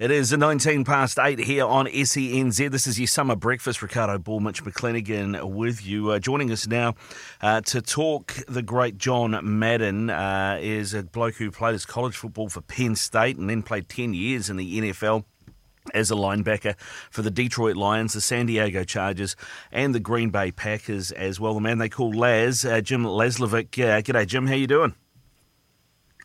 It is 19 past 8 here on SENZ. This is your summer breakfast. Ricardo Ball, Mitch McClenaghan with you. Uh, joining us now uh, to talk the great John Madden uh, is a bloke who played his college football for Penn State and then played 10 years in the NFL as a linebacker for the Detroit Lions, the San Diego Chargers, and the Green Bay Packers as well. The man they call Laz, uh, Jim Laslavic. Uh, g'day, Jim. How you doing?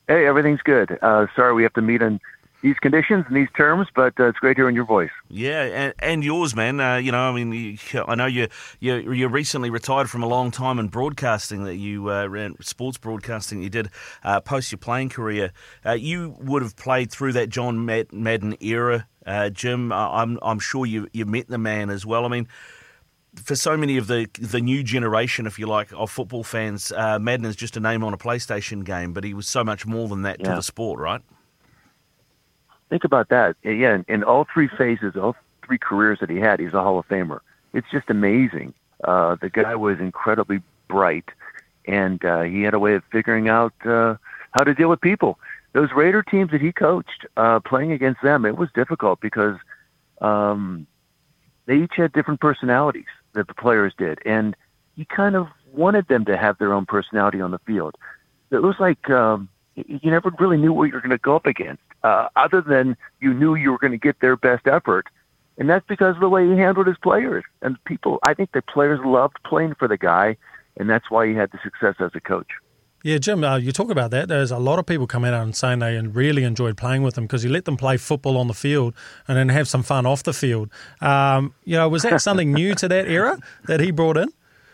Hey, everything's good. Uh, sorry we have to meet in these conditions and these terms, but uh, it's great hearing your voice. Yeah, and, and yours, man. Uh, you know, I mean, you, I know you, you you recently retired from a long time in broadcasting that you uh, ran sports broadcasting. You did uh, post your playing career. Uh, you would have played through that John Madden era, uh, Jim. I'm I'm sure you you met the man as well. I mean. For so many of the the new generation, if you like, of football fans, Madden is just a name on a PlayStation game, but he was so much more than that Yeah. to the sport, right? Think about that. Yeah, in, in all three phases, all three careers that he had, he's a Hall of Famer. It's just amazing. Uh, the guy was incredibly bright, and uh, he had a way of figuring out uh, how to deal with people. Those Raider teams that he coached, uh, playing against them, it was difficult because um, they each had different personalities that the players did, and he kind of wanted them to have their own personality on the field. It was like um, you never really knew what you were going to go up against, uh, other than you knew you were going to get their best effort, and that's because of the way he handled his players and people. I think the players loved playing for the guy, and that's why he had the success as a coach. Yeah, Jim, uh, you talk about that. There's a lot of people coming out and saying they really enjoyed playing with him because you let them play football on the field and then have some fun off the field. Um, you know, was that something new to that era that he brought in?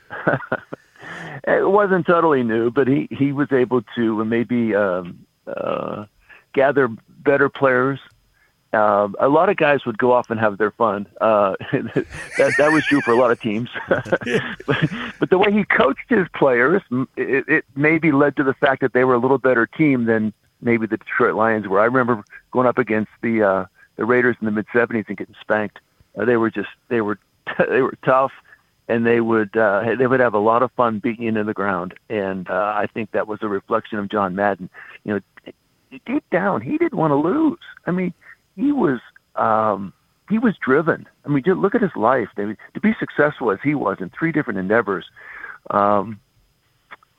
It wasn't totally new, but he he was able to maybe um, uh, gather better players. Um, a lot of guys would go off and have their fun. Uh, that that was true for a lot of teams. but, but the way he coached his players, it, it maybe led to the fact that they were a little better team than maybe the Detroit Lions were. I remember going up against the uh, the Raiders in the mid '70s and getting spanked. Uh, they were just they were they were tough and they would uh, they would have a lot of fun beating you into the ground. And uh, I think that was a reflection of John Madden. You know, deep down, he didn't want to lose. I mean, he was um, he was driven. I mean, just look at his life. They, to be successful as he was in three different endeavors. Um,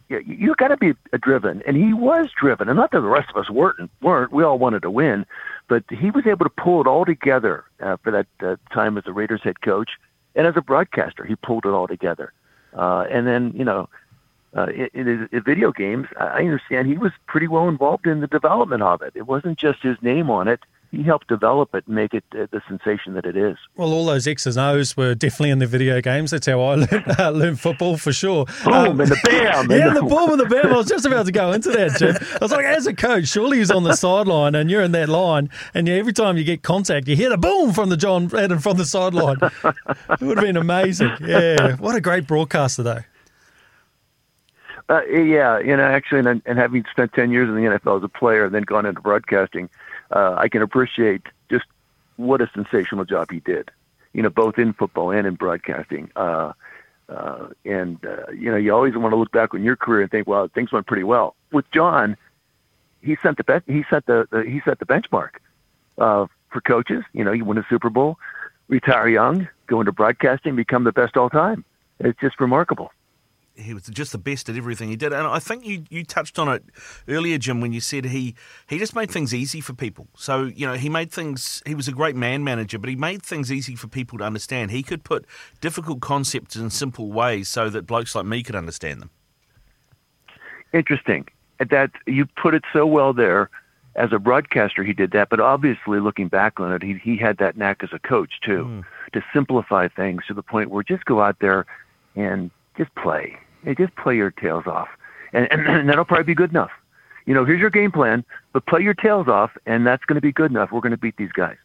you, you got to be driven, and he was driven. And not that the rest of us weren't. weren't. We all wanted to win, but he was able to pull it all together uh, for that uh, time as the Raiders head coach, and as a broadcaster, he pulled it all together. Uh, and then, you know, uh, in, in in video games, I understand he was pretty well involved in the development of it. It wasn't just his name on it. He helped develop it and make it uh, the sensation that it is. Well, all those X's and O's were definitely in the video games. That's how I learned, uh, learned football for sure. Boom, and the bam, yeah, and the the- boom and the bam. I was just about to go into that, Jim. I was like, as a coach, surely he's on the sideline and you're in that line, and you, every time you get contact, you hear the boom from the John Madden from the sideline. it would have been amazing. Yeah, what a great broadcaster, though. Uh, yeah, you know, actually, and, and having spent ten years in the NFL as a player and then gone into broadcasting, uh, I can appreciate just what a sensational job he did. You know, both in football and in broadcasting. Uh, uh, and uh, you know, you always want to look back on your career and think, well, things went pretty well. With John, he set the be- he set the, the he set the benchmark uh, for coaches. You know, you win a Super Bowl, retire young, go into broadcasting, become the best all time. It's just remarkable he was just the best at everything he did. And I think you, you touched on it earlier, Jim, when you said he, he just made things easy for people. So, you know, he made things, he was a great man manager, but he made things easy for people to understand. He could put difficult concepts in simple ways so that blokes like me could understand them. Interesting. That you put it so well there. As a broadcaster, he did that, but obviously, looking back on it, he, he had that knack as a coach too, mm. to simplify things to the point where just go out there and just play Hey, just play your tails off, and, and, and that'll probably be good enough. You know, here's your game plan, but play your tails off, and that's going to be good enough. We're going to beat these guys.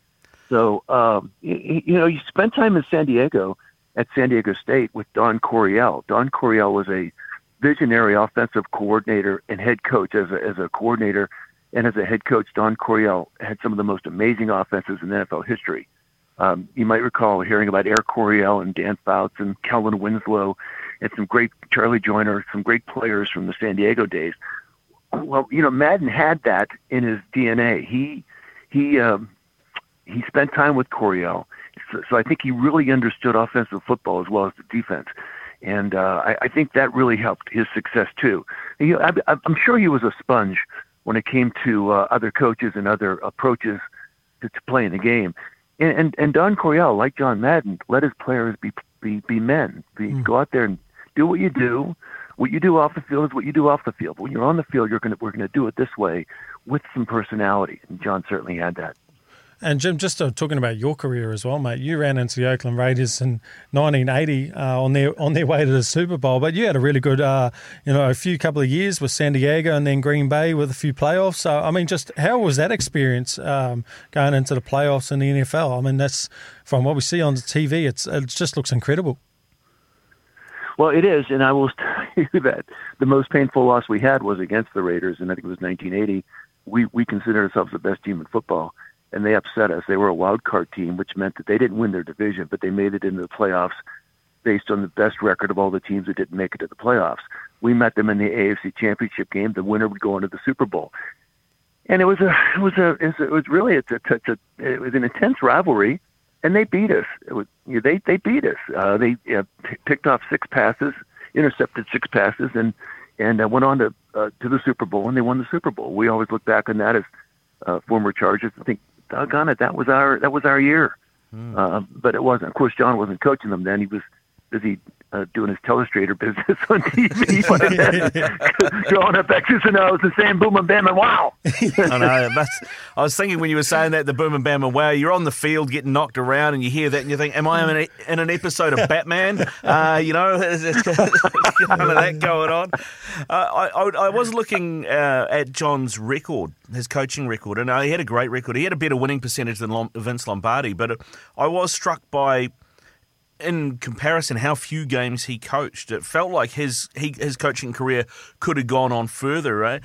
So, um, you, you know, you spent time in San Diego at San Diego State with Don Coryell. Don Coryell was a visionary offensive coordinator and head coach as a, as a coordinator and as a head coach, Don Coryell had some of the most amazing offenses in NFL history. Um, you might recall hearing about Air Coryell and Dan Fouts and Kellen Winslow and some great Charlie Joiner, some great players from the San Diego days. Well, you know, Madden had that in his DNA. He he um, he spent time with Coryell, so, so I think he really understood offensive football as well as the defense, and uh, I, I think that really helped his success too. He, I, I'm sure he was a sponge when it came to uh, other coaches and other approaches to, to playing the game. And, and and Don Coryell, like John Madden, let his players be be be men. Be, mm. Go out there and do what you do. What you do off the field is what you do off the field. But when you're on the field, you're gonna we're gonna do it this way with some personality. And John certainly had that. And Jim, just uh, talking about your career as well, mate. You ran into the Oakland Raiders in 1980 uh, on their on their way to the Super Bowl, but you had a really good, uh, you know, a few couple of years with San Diego and then Green Bay with a few playoffs. So, I mean, just how was that experience um, going into the playoffs in the NFL? I mean, that's from what we see on the TV. It's it just looks incredible. Well, it is, and I will tell you that the most painful loss we had was against the Raiders, and I think it was 1980. We we consider ourselves the best team in football, and they upset us. They were a wild card team, which meant that they didn't win their division, but they made it into the playoffs based on the best record of all the teams that didn't make it to the playoffs. We met them in the AFC Championship game. The winner would go into the Super Bowl, and it was a it was a it was really a, a, a, it was an intense rivalry and they beat us. It was, you know, they they beat us. Uh, they uh, p- picked off six passes, intercepted six passes, and and uh, went on to uh, to the Super Bowl, and they won the Super Bowl. We always look back on that as uh, former Chargers and think, doggone it, that was our that was our year. Mm. Uh, but it wasn't. Of course, John wasn't coaching them then. He was busy uh, doing his telestrator business on TV, drawing up X's and O's and saying boom and bam and wow. I know. That's, I was thinking when you were saying that, the boom and bam and wow, you're on the field getting knocked around and you hear that and you think, am I in, a, in an episode of Batman? Uh, you know, none of that going on. Uh, I, I, I, was looking uh, at John's record, his coaching record, and uh, he had a great record. He had a better winning percentage than Vince Lombardi, but I was struck by in comparison, how few games he coached. It felt like his he, his coaching career could have gone on further. Right?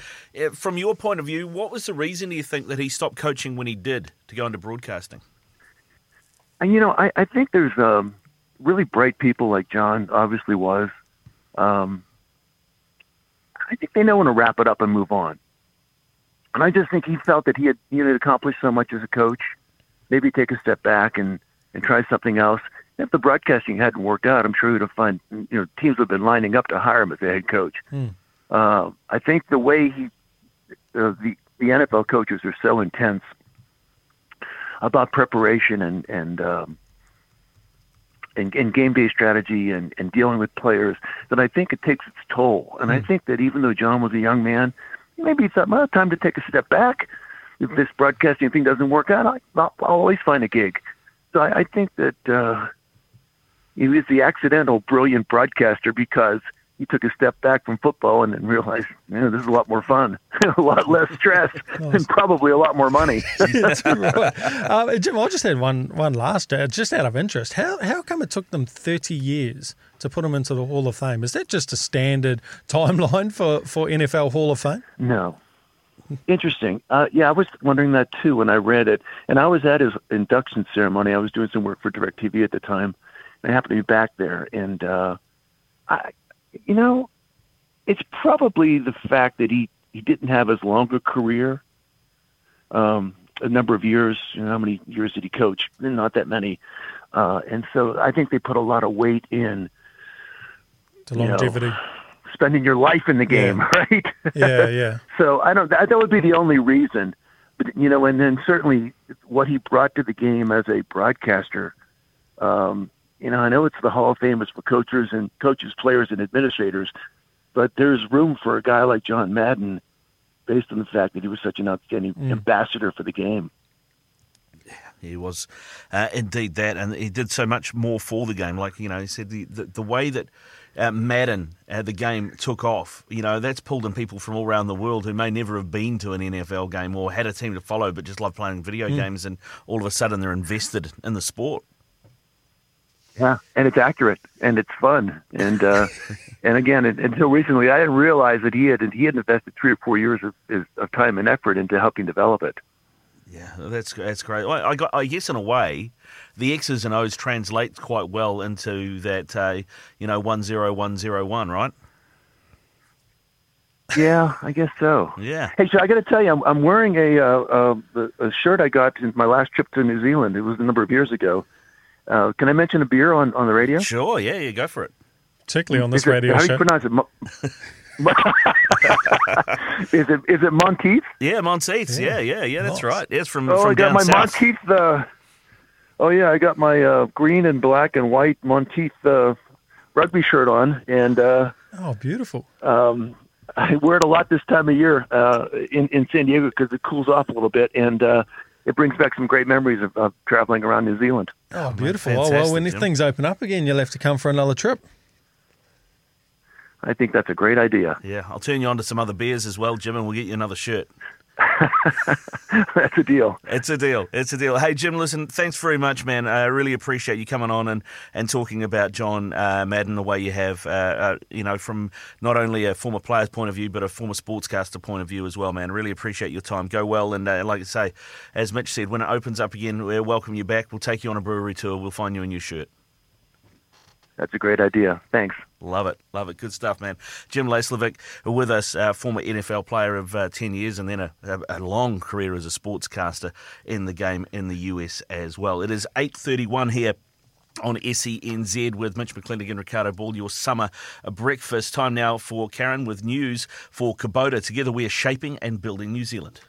From your point of view, what was the reason do you think that he stopped coaching when he did to go into broadcasting? And you know, I, I think there's um, really bright people like John obviously was. Um, I think they know when to wrap it up and move on. And I just think he felt that he had you know accomplished so much as a coach. Maybe take a step back and and try something else if the broadcasting hadn't worked out, I'm sure you'd have find you know teams would have been lining up to hire him as a head coach. Hmm. Uh, I think the way he uh, the the NFL coaches are so intense about preparation and and um, and, and game day strategy and, and dealing with players that I think it takes its toll. And I hmm. think that even though John was a young man, maybe he thought, well, time to take a step back. If this broadcasting thing doesn't work out, I, I'll, I'll always find a gig. So I, I think that uh, he was the accidental brilliant broadcaster because he took a step back from football and then realized, you know, this is a lot more fun, a lot less stress, and probably a lot more money. uh, Jim, I just had one one last, uh, just out of interest. How how come it took them thirty years to put him into the Hall of Fame? Is that just a standard timeline for, for NFL Hall of Fame? No, Interesting. Uh, yeah, I was wondering that too when I read it. And I was at his induction ceremony. I was doing some work for DirecTV at the time. I happened to be back there. And, uh, I, you know, it's probably the fact that he, he didn't have as long a career. Um, a number of years, you know, how many years did he coach? Not that many. Uh, and so I think they put a lot of weight in you know, longevity. spending your life in the game, right? Yeah, yeah. So I don't. That, that would be the only reason. But you know, and then certainly what he brought to the game as a broadcaster. Um, you know, I know it's the Hall of Famers for coaches and coaches, players, and administrators, but there's room for a guy like John Madden, based on the fact that he was such an outstanding ambassador for the game. He was uh, indeed that, and he did so much more for the game. Like you know, he said the the, the way that uh, Madden uh, the game took off. You know, that's pulled in people from all around the world who may never have been to an NFL game or had a team to follow, but just love playing video games, and all of a sudden they're invested in the sport. Yeah, and it's accurate and it's fun. And uh, and again, it, until recently, I didn't realize that he had he had invested three or four years of, of time and effort into helping develop it. Yeah, that's that's great. I, I got, I guess, in a way, the X's and O's translate quite well into that, uh, you know, one zero one zero one, right? Yeah, I guess so. Yeah. Hey, so I got to tell you, I'm, I'm wearing a, uh, uh, a shirt I got in my last trip to New Zealand. It was a number of years ago. Uh, can I mention a beer on, on the radio? Sure. Yeah, yeah. Go for it. Particularly on this Is it- radio how do you pronounce it? Mo- is it is it Monteith? Yeah, Monteiths. Yeah, yeah, yeah. That's Nice. right. It's from Oh, from I got down my south. Monteith. Uh, oh yeah, I got my uh, green and black and white Monteith uh, rugby shirt on, and uh, Oh, beautiful. um, I wear it a lot this time of year uh, in in San Diego because it cools off a little bit, and uh, it brings back some great memories of, of traveling around New Zealand. Oh, oh beautiful. Oh, well, when these Jim. things open up again, you'll have to come for another trip. I think that's a great idea. Yeah, I'll turn you on to some other beers as well, Jim, and we'll get you another shirt. that's a deal. It's a deal. It's a deal. Hey, Jim, listen, thanks very much, man. I really appreciate you coming on and, and talking about John uh, Madden the way you have, uh, uh, you know, from not only a former player's point of view, but a former sportscaster point of view as well, man. Really appreciate your time. Go well. And uh, like I say, as Mitch said, when it opens up again, we'll welcome you back. We'll take you on a brewery tour. We'll find you a new shirt. That's a great idea. Thanks. Love it, love it. Good stuff, man. Jim Laslavic with us, uh, former NFL player of uh, 10 years and then a, a, a long career as a sportscaster in the game in the US as well. It is 8.31 here on SENZ with Mitch McClenaghan and Ricardo Ball, your summer breakfast. Time now for Karen with news for Kubota. Together we are shaping and building New Zealand.